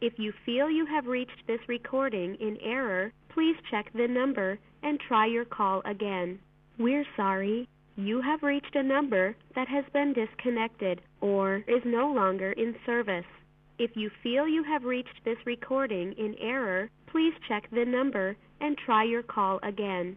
If you feel you have reached this recording in error, please check the number and try your call again. We're sorry. You have reached a number that has been disconnected or is no longer in service. If you feel you have reached this recording in error, please check the number and try your call again.